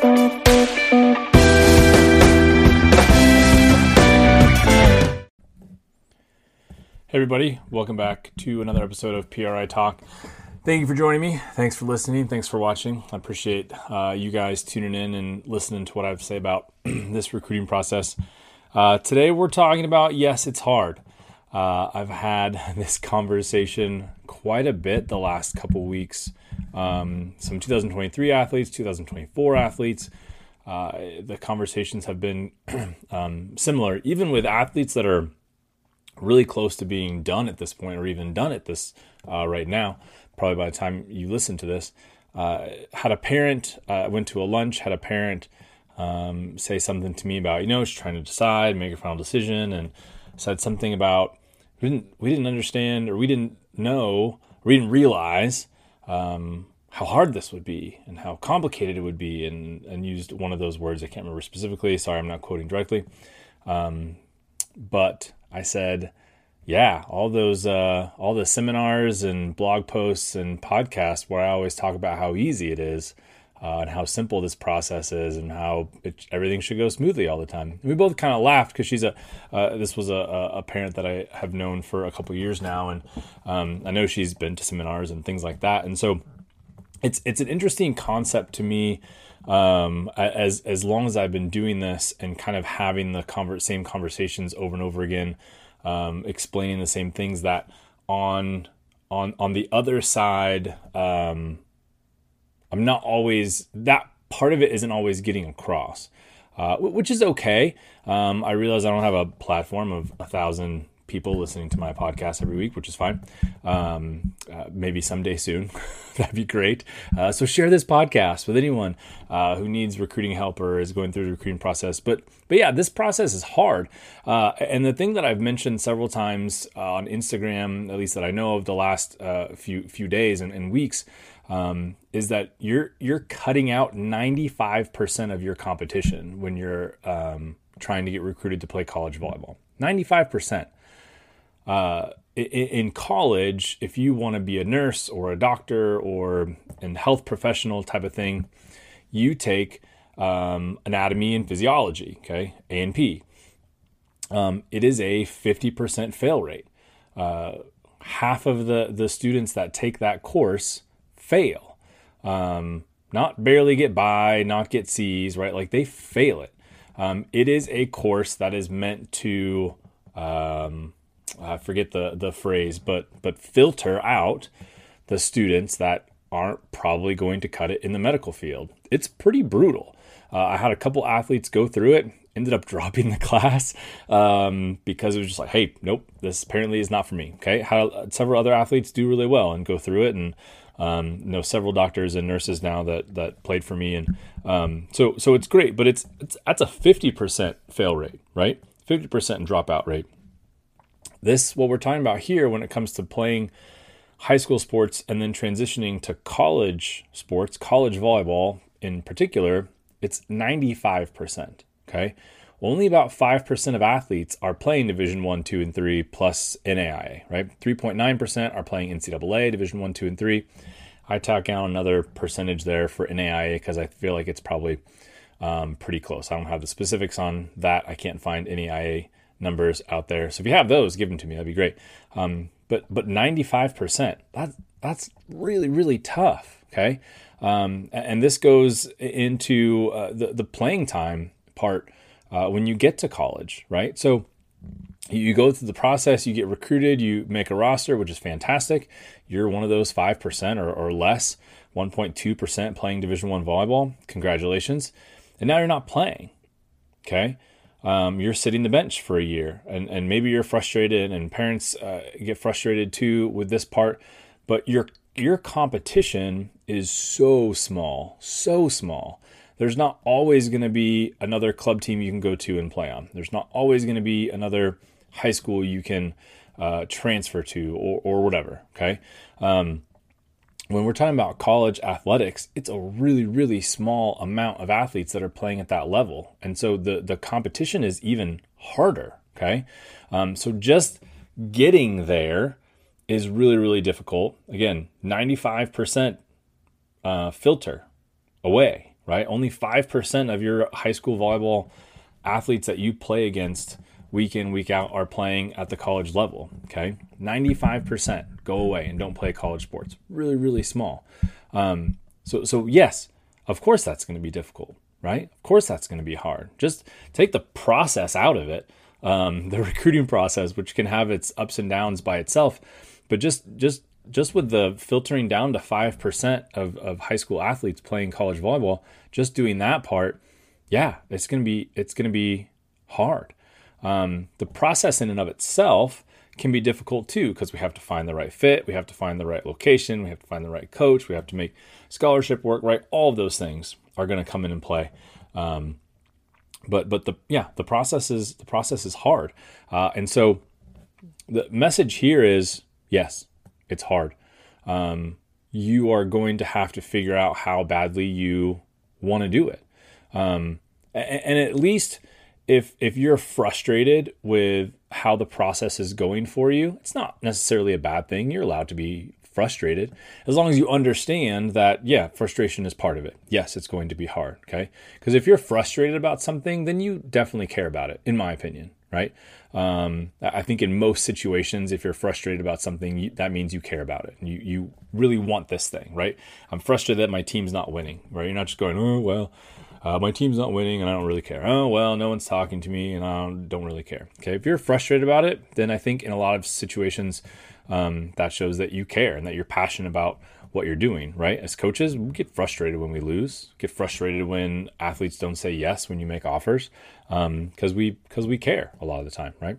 Hey, everybody, welcome back to another episode of PRI Talk. Thank you for joining me. Thanks for listening. Thanks for watching. I appreciate uh, you guys tuning in and listening to what I have to say about this recruiting process. Uh, today, we're talking about yes, it's hard. Uh, I've had this conversation quite a bit the last couple weeks. Um, some 2023 athletes, 2024 athletes. Uh, the conversations have been um, similar, even with athletes that are really close to being done at this point, or even done at this uh, right now. Probably by the time you listen to this, uh, had a parent uh, went to a lunch, had a parent um, say something to me about you know she's trying to decide, make a final decision, and said something about we didn't we didn't understand or we didn't know or we didn't realize um, how hard this would be and how complicated it would be, and and used one of those words I can't remember specifically. Sorry, I'm not quoting directly, um, but I said, yeah, all those, uh, all the seminars and blog posts and podcasts where I always talk about how easy it is uh, and how simple this process is and how it, everything should go smoothly all the time. And we both kind of laughed because she's a, uh, this was a, a, parent that I have known for a couple years now. And um, I know she's been to seminars and things like that. And so it's, it's an interesting concept to me um, as as long as I've been doing this and kind of having the conver- same conversations over and over again, um, explaining the same things that on on on the other side, um, I'm not always that part of it isn't always getting across, uh, which is okay. Um, I realize I don't have a platform of a thousand people listening to my podcast every week, which is fine. Um, uh, maybe someday soon. That'd be great. Uh, so share this podcast with anyone uh, who needs recruiting help or is going through the recruiting process. But but yeah, this process is hard. Uh, and the thing that I've mentioned several times uh, on Instagram, at least that I know of the last uh, few few days and, and weeks, um, is that you're you're cutting out 95% of your competition when you're um, trying to get recruited to play college volleyball. 95% uh, in college, if you want to be a nurse or a doctor or a health professional type of thing, you take um, anatomy and physiology, okay, A and P. Um, it is a 50% fail rate. Uh, half of the, the students that take that course fail. Um, not barely get by, not get C's, right? Like they fail it. Um, it is a course that is meant to um, I forget the the phrase, but but filter out the students that aren't probably going to cut it in the medical field. It's pretty brutal. Uh, I had a couple athletes go through it, ended up dropping the class um, because it was just like, hey, nope, this apparently is not for me. Okay, had several other athletes do really well and go through it, and um, know several doctors and nurses now that that played for me, and um, so so it's great, but it's it's that's a fifty percent fail rate, right? Fifty percent dropout rate. This, what we're talking about here when it comes to playing high school sports and then transitioning to college sports, college volleyball in particular, it's 95%. Okay. Only about 5% of athletes are playing Division 1, 2, and 3 plus NAIA, right? 3.9% are playing NCAA, Division 1, 2, and 3. I tack down another percentage there for NAIA because I feel like it's probably um, pretty close. I don't have the specifics on that. I can't find NAIA numbers out there. So if you have those, give them to me. That'd be great. Um, but but 95%, that's that's really really tough. Okay, um, and this goes into uh, the the playing time part uh, when you get to college, right? So you go through the process, you get recruited, you make a roster, which is fantastic. You're one of those five percent or, or less, 1.2 percent playing Division One volleyball. Congratulations! And now you're not playing. Okay, um, you're sitting the bench for a year and, and maybe you're frustrated and parents uh, get frustrated too with this part but your your competition is so small so small. There's not always going to be another club team you can go to and play on. There's not always going to be another high school you can uh, transfer to or, or whatever okay? Um, when we're talking about college athletics, it's a really, really small amount of athletes that are playing at that level. And so the, the competition is even harder. Okay. Um, so just getting there is really, really difficult. Again, 95% uh, filter away. right? Only 5% of your high school volleyball athletes that you play against week in, week out are playing at the college level. Okay. 95% go away and don't play college sports. Really, really small. Um, so, so yes, of course that's going to be difficult, right? Of course that's going to be hard. Just take the process out of it, um, the recruiting process, which can have its ups and downs by itself, but just just just with the filtering down to five percent of of high school athletes playing college volleyball, just doing that part, yeah, it's gonna be it's gonna be hard. Um, the process in and of itself can be difficult too because we have to find the right fit, we have to find the right location, we have to find the right coach, we have to make scholarship work right. All of those things are going to come in and play. Um, but but the yeah the process is the process is hard, uh, and so the message here is yes, it's hard. Um, you are going to have to figure out how badly you want to do it, um, and, and at least if if you're frustrated with how the process is going for you, it's not necessarily a bad thing. You're allowed to be frustrated as long as you understand that yeah, frustration is part of it. Yes, it's going to be hard, okay? Because if you're frustrated about something, then you definitely care about it in my opinion, right? Um, I think in most situations, if you're frustrated about something, you, that means you care about it. You you really want this thing, right? I'm frustrated that my team's not winning, right? You're not just going, oh well, uh, my team's not winning and I don't really care. Oh, well, no one's talking to me and I don't, really care. Okay. If you're frustrated about it, then I think in a lot of situations, um, that shows that you care and that you're passionate about what you're doing, right? As coaches, we get frustrated when we lose, get frustrated when athletes don't say yes when you make offers, because um, we because we care a lot of the time, right?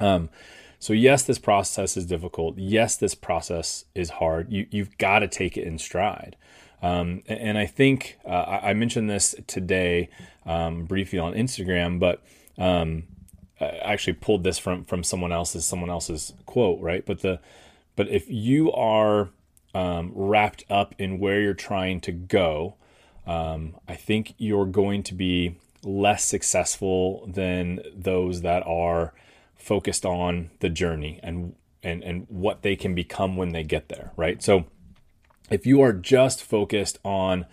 Um, so yes, this process is difficult. Yes, this process is hard. You you've got to take it in stride. Um, and, I think uh, I, I, mentioned this today um, briefly on Instagram, but um, I actually pulled this from from someone else's someone else's quote, right? But the but if you are um, wrapped up in where you're trying to go, um, I think you're going to be less successful than those that are focused on the journey and and and what they can become when they get there, right? So if you are just focused on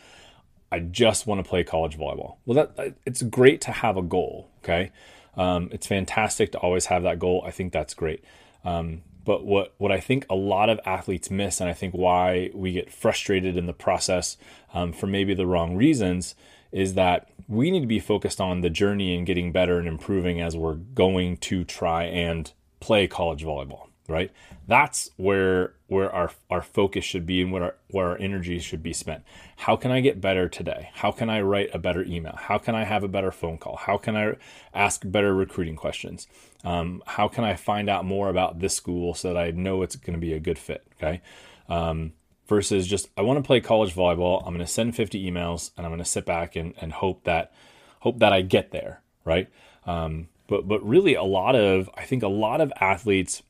I just want to play college volleyball. Well, that it's great to have a goal, okay? Um, it's fantastic to always have that goal. I think that's great. Um, but what what I think a lot of athletes miss, and I think why we get frustrated in the process um, for maybe the wrong reasons, is that we need to be focused on the journey and getting better and improving as we're going to try and play college volleyball right? That's where where our our focus should be and what our where our energy should be spent. How can I get better today? How can I write a better email? How can I have a better phone call? How can I ask better recruiting questions? Um, how can I find out more about this school so that I know it's going to be a good fit? Okay. Um, versus just I want to play college volleyball. I'm going to send 50 emails and I'm going to sit back and, and hope that hope that I get there, right? Um, but but really, a lot of I think a lot of athletes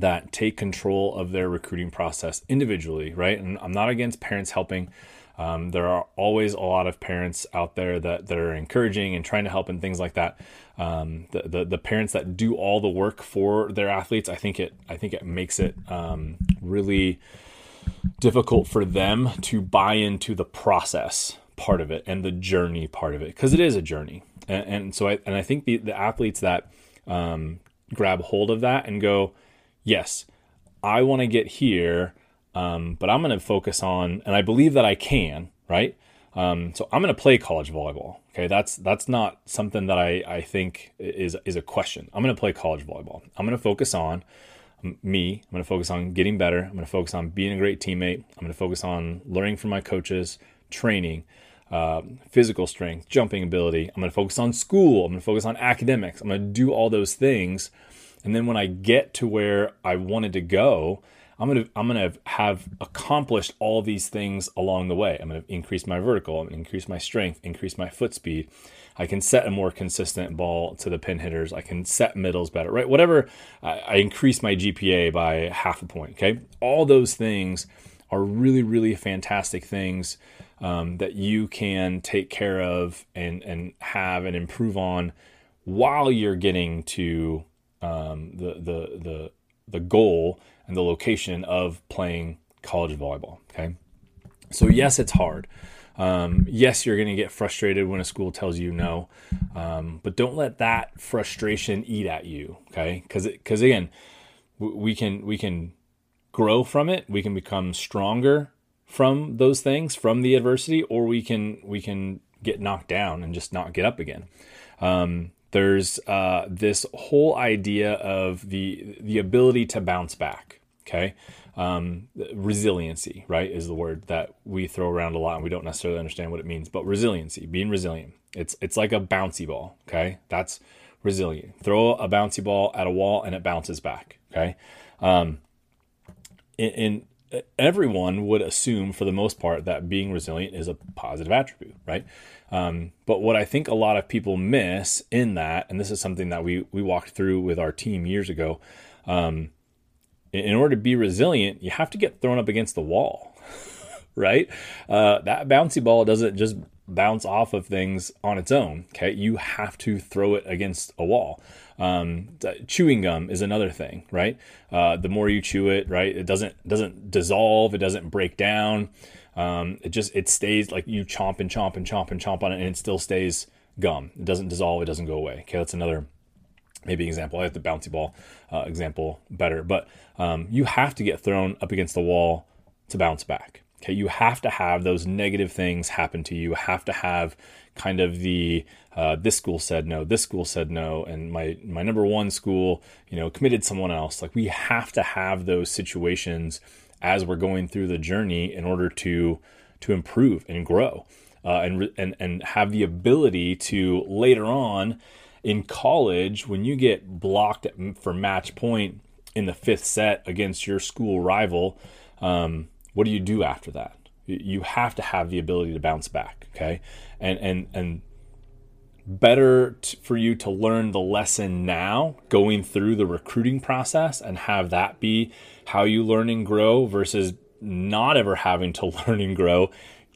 that take control of their recruiting process individually, right? And I'm not against parents helping. Um, there are always a lot of parents out there that, that are encouraging and trying to help and things like that. Um, the, the, the parents that do all the work for their athletes, I think it I think it makes it um, really difficult for them to buy into the process part of it and the journey part of it because it is a journey. And, and, so I and I think the the athletes that um, grab hold of that and go, yes, I want to get here, um, but I'm going to focus on, and I believe that I can, right? Um, so I'm going to play college volleyball. Okay, that's that's not something that I, I think is is a question. I'm going to play college volleyball. I'm going to focus on me. I'm going to focus on getting better. I'm going to focus on being a great teammate. I'm going to focus on learning from my coaches, training, uh, physical strength, jumping ability. I'm going to focus on school. I'm going to focus on academics. I'm going to do all those things and then when I get to where I wanted to go, I'm gonna I'm gonna have accomplished all these things along the way. I'm gonna increase my vertical, I'm gonna increase my strength, increase my foot speed. I can set a more consistent ball to the pin hitters. I can set middles better, right? Whatever. I, I increase my GPA by half a point. Okay, all those things are really really fantastic things um, that you can take care of and and have and improve on while you're getting to um, the the the the goal and the location of playing college volleyball. Okay, so yes, it's hard. Um, yes, you're going to get frustrated when a school tells you no, um, but don't let that frustration eat at you. Okay, because because again, we can we can grow from it. We can become stronger from those things, from the adversity, or we can we can get knocked down and just not get up again. Um, there's uh, this whole idea of the the ability to bounce back. Okay, um, resiliency, right, is the word that we throw around a lot, and we don't necessarily understand what it means. But resiliency, being resilient, it's it's like a bouncy ball. Okay, that's resilient. Throw a bouncy ball at a wall, and it bounces back. Okay, um, in everyone would assume for the most part that being resilient is a positive attribute, right? Um, but what I think a lot of people miss in that, and this is something that we we walked through with our team years ago, um, in order to be resilient, you have to get thrown up against the wall, right? Uh, that bouncy ball doesn't just bounce off of things on its own. Okay, you have to throw it against a wall. Um, chewing gum is another thing, right? Uh, the more you chew it, right, it doesn't doesn't dissolve, it doesn't break down. Um, it just it stays like you chomp and chomp and chomp and chomp on it, and it still stays gum. It doesn't dissolve, it doesn't go away. Okay, that's another maybe example. I like the bouncy ball uh, example better, but um, you have to get thrown up against the wall to bounce back. Okay, you have to have those negative things happen to you. You have to have kind of the uh, this school said no, this school said no, and my my number one school, you know, committed someone else. Like we have to have those situations as we're going through the journey in order to to improve and grow, uh, and and and have the ability to later on in college when you get blocked for match point in the fifth set against your school rival. Um, what do you do after that? You have to have the ability to bounce back, okay? And and and better t- for you to learn the lesson now going through the recruiting process and have that be how you learn and grow versus not ever having to learn and grow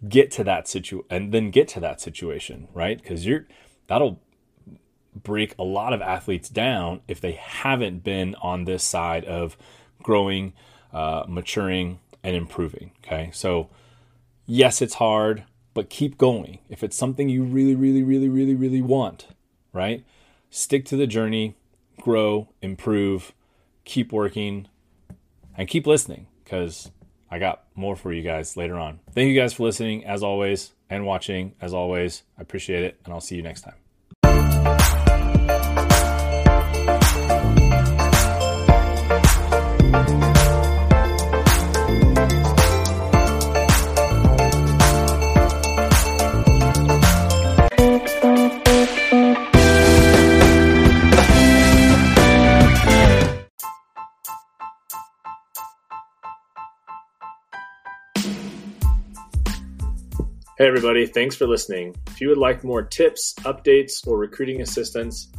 get to that situ and then get to that situation right because you're that'll break a lot of athletes down if they haven't been on this side of growing uh, maturing and improving. Okay. So, yes, it's hard, but keep going. If it's something you really, really, really, really, really want, right? Stick to the journey, grow, improve, keep working, and keep listening because I got more for you guys later on. Thank you guys for listening as always and watching as always. I appreciate it, and I'll see you next time. Hey, everybody, thanks for listening. If you would like more tips, updates, or recruiting assistance,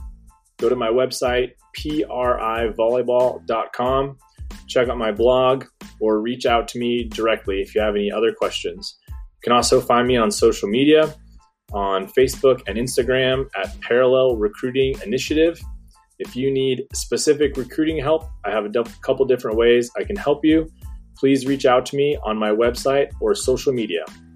go to my website, privolleyball.com, check out my blog, or reach out to me directly if you have any other questions. You can also find me on social media on Facebook and Instagram at Parallel Recruiting Initiative. If you need specific recruiting help, I have a couple different ways I can help you. Please reach out to me on my website or social media.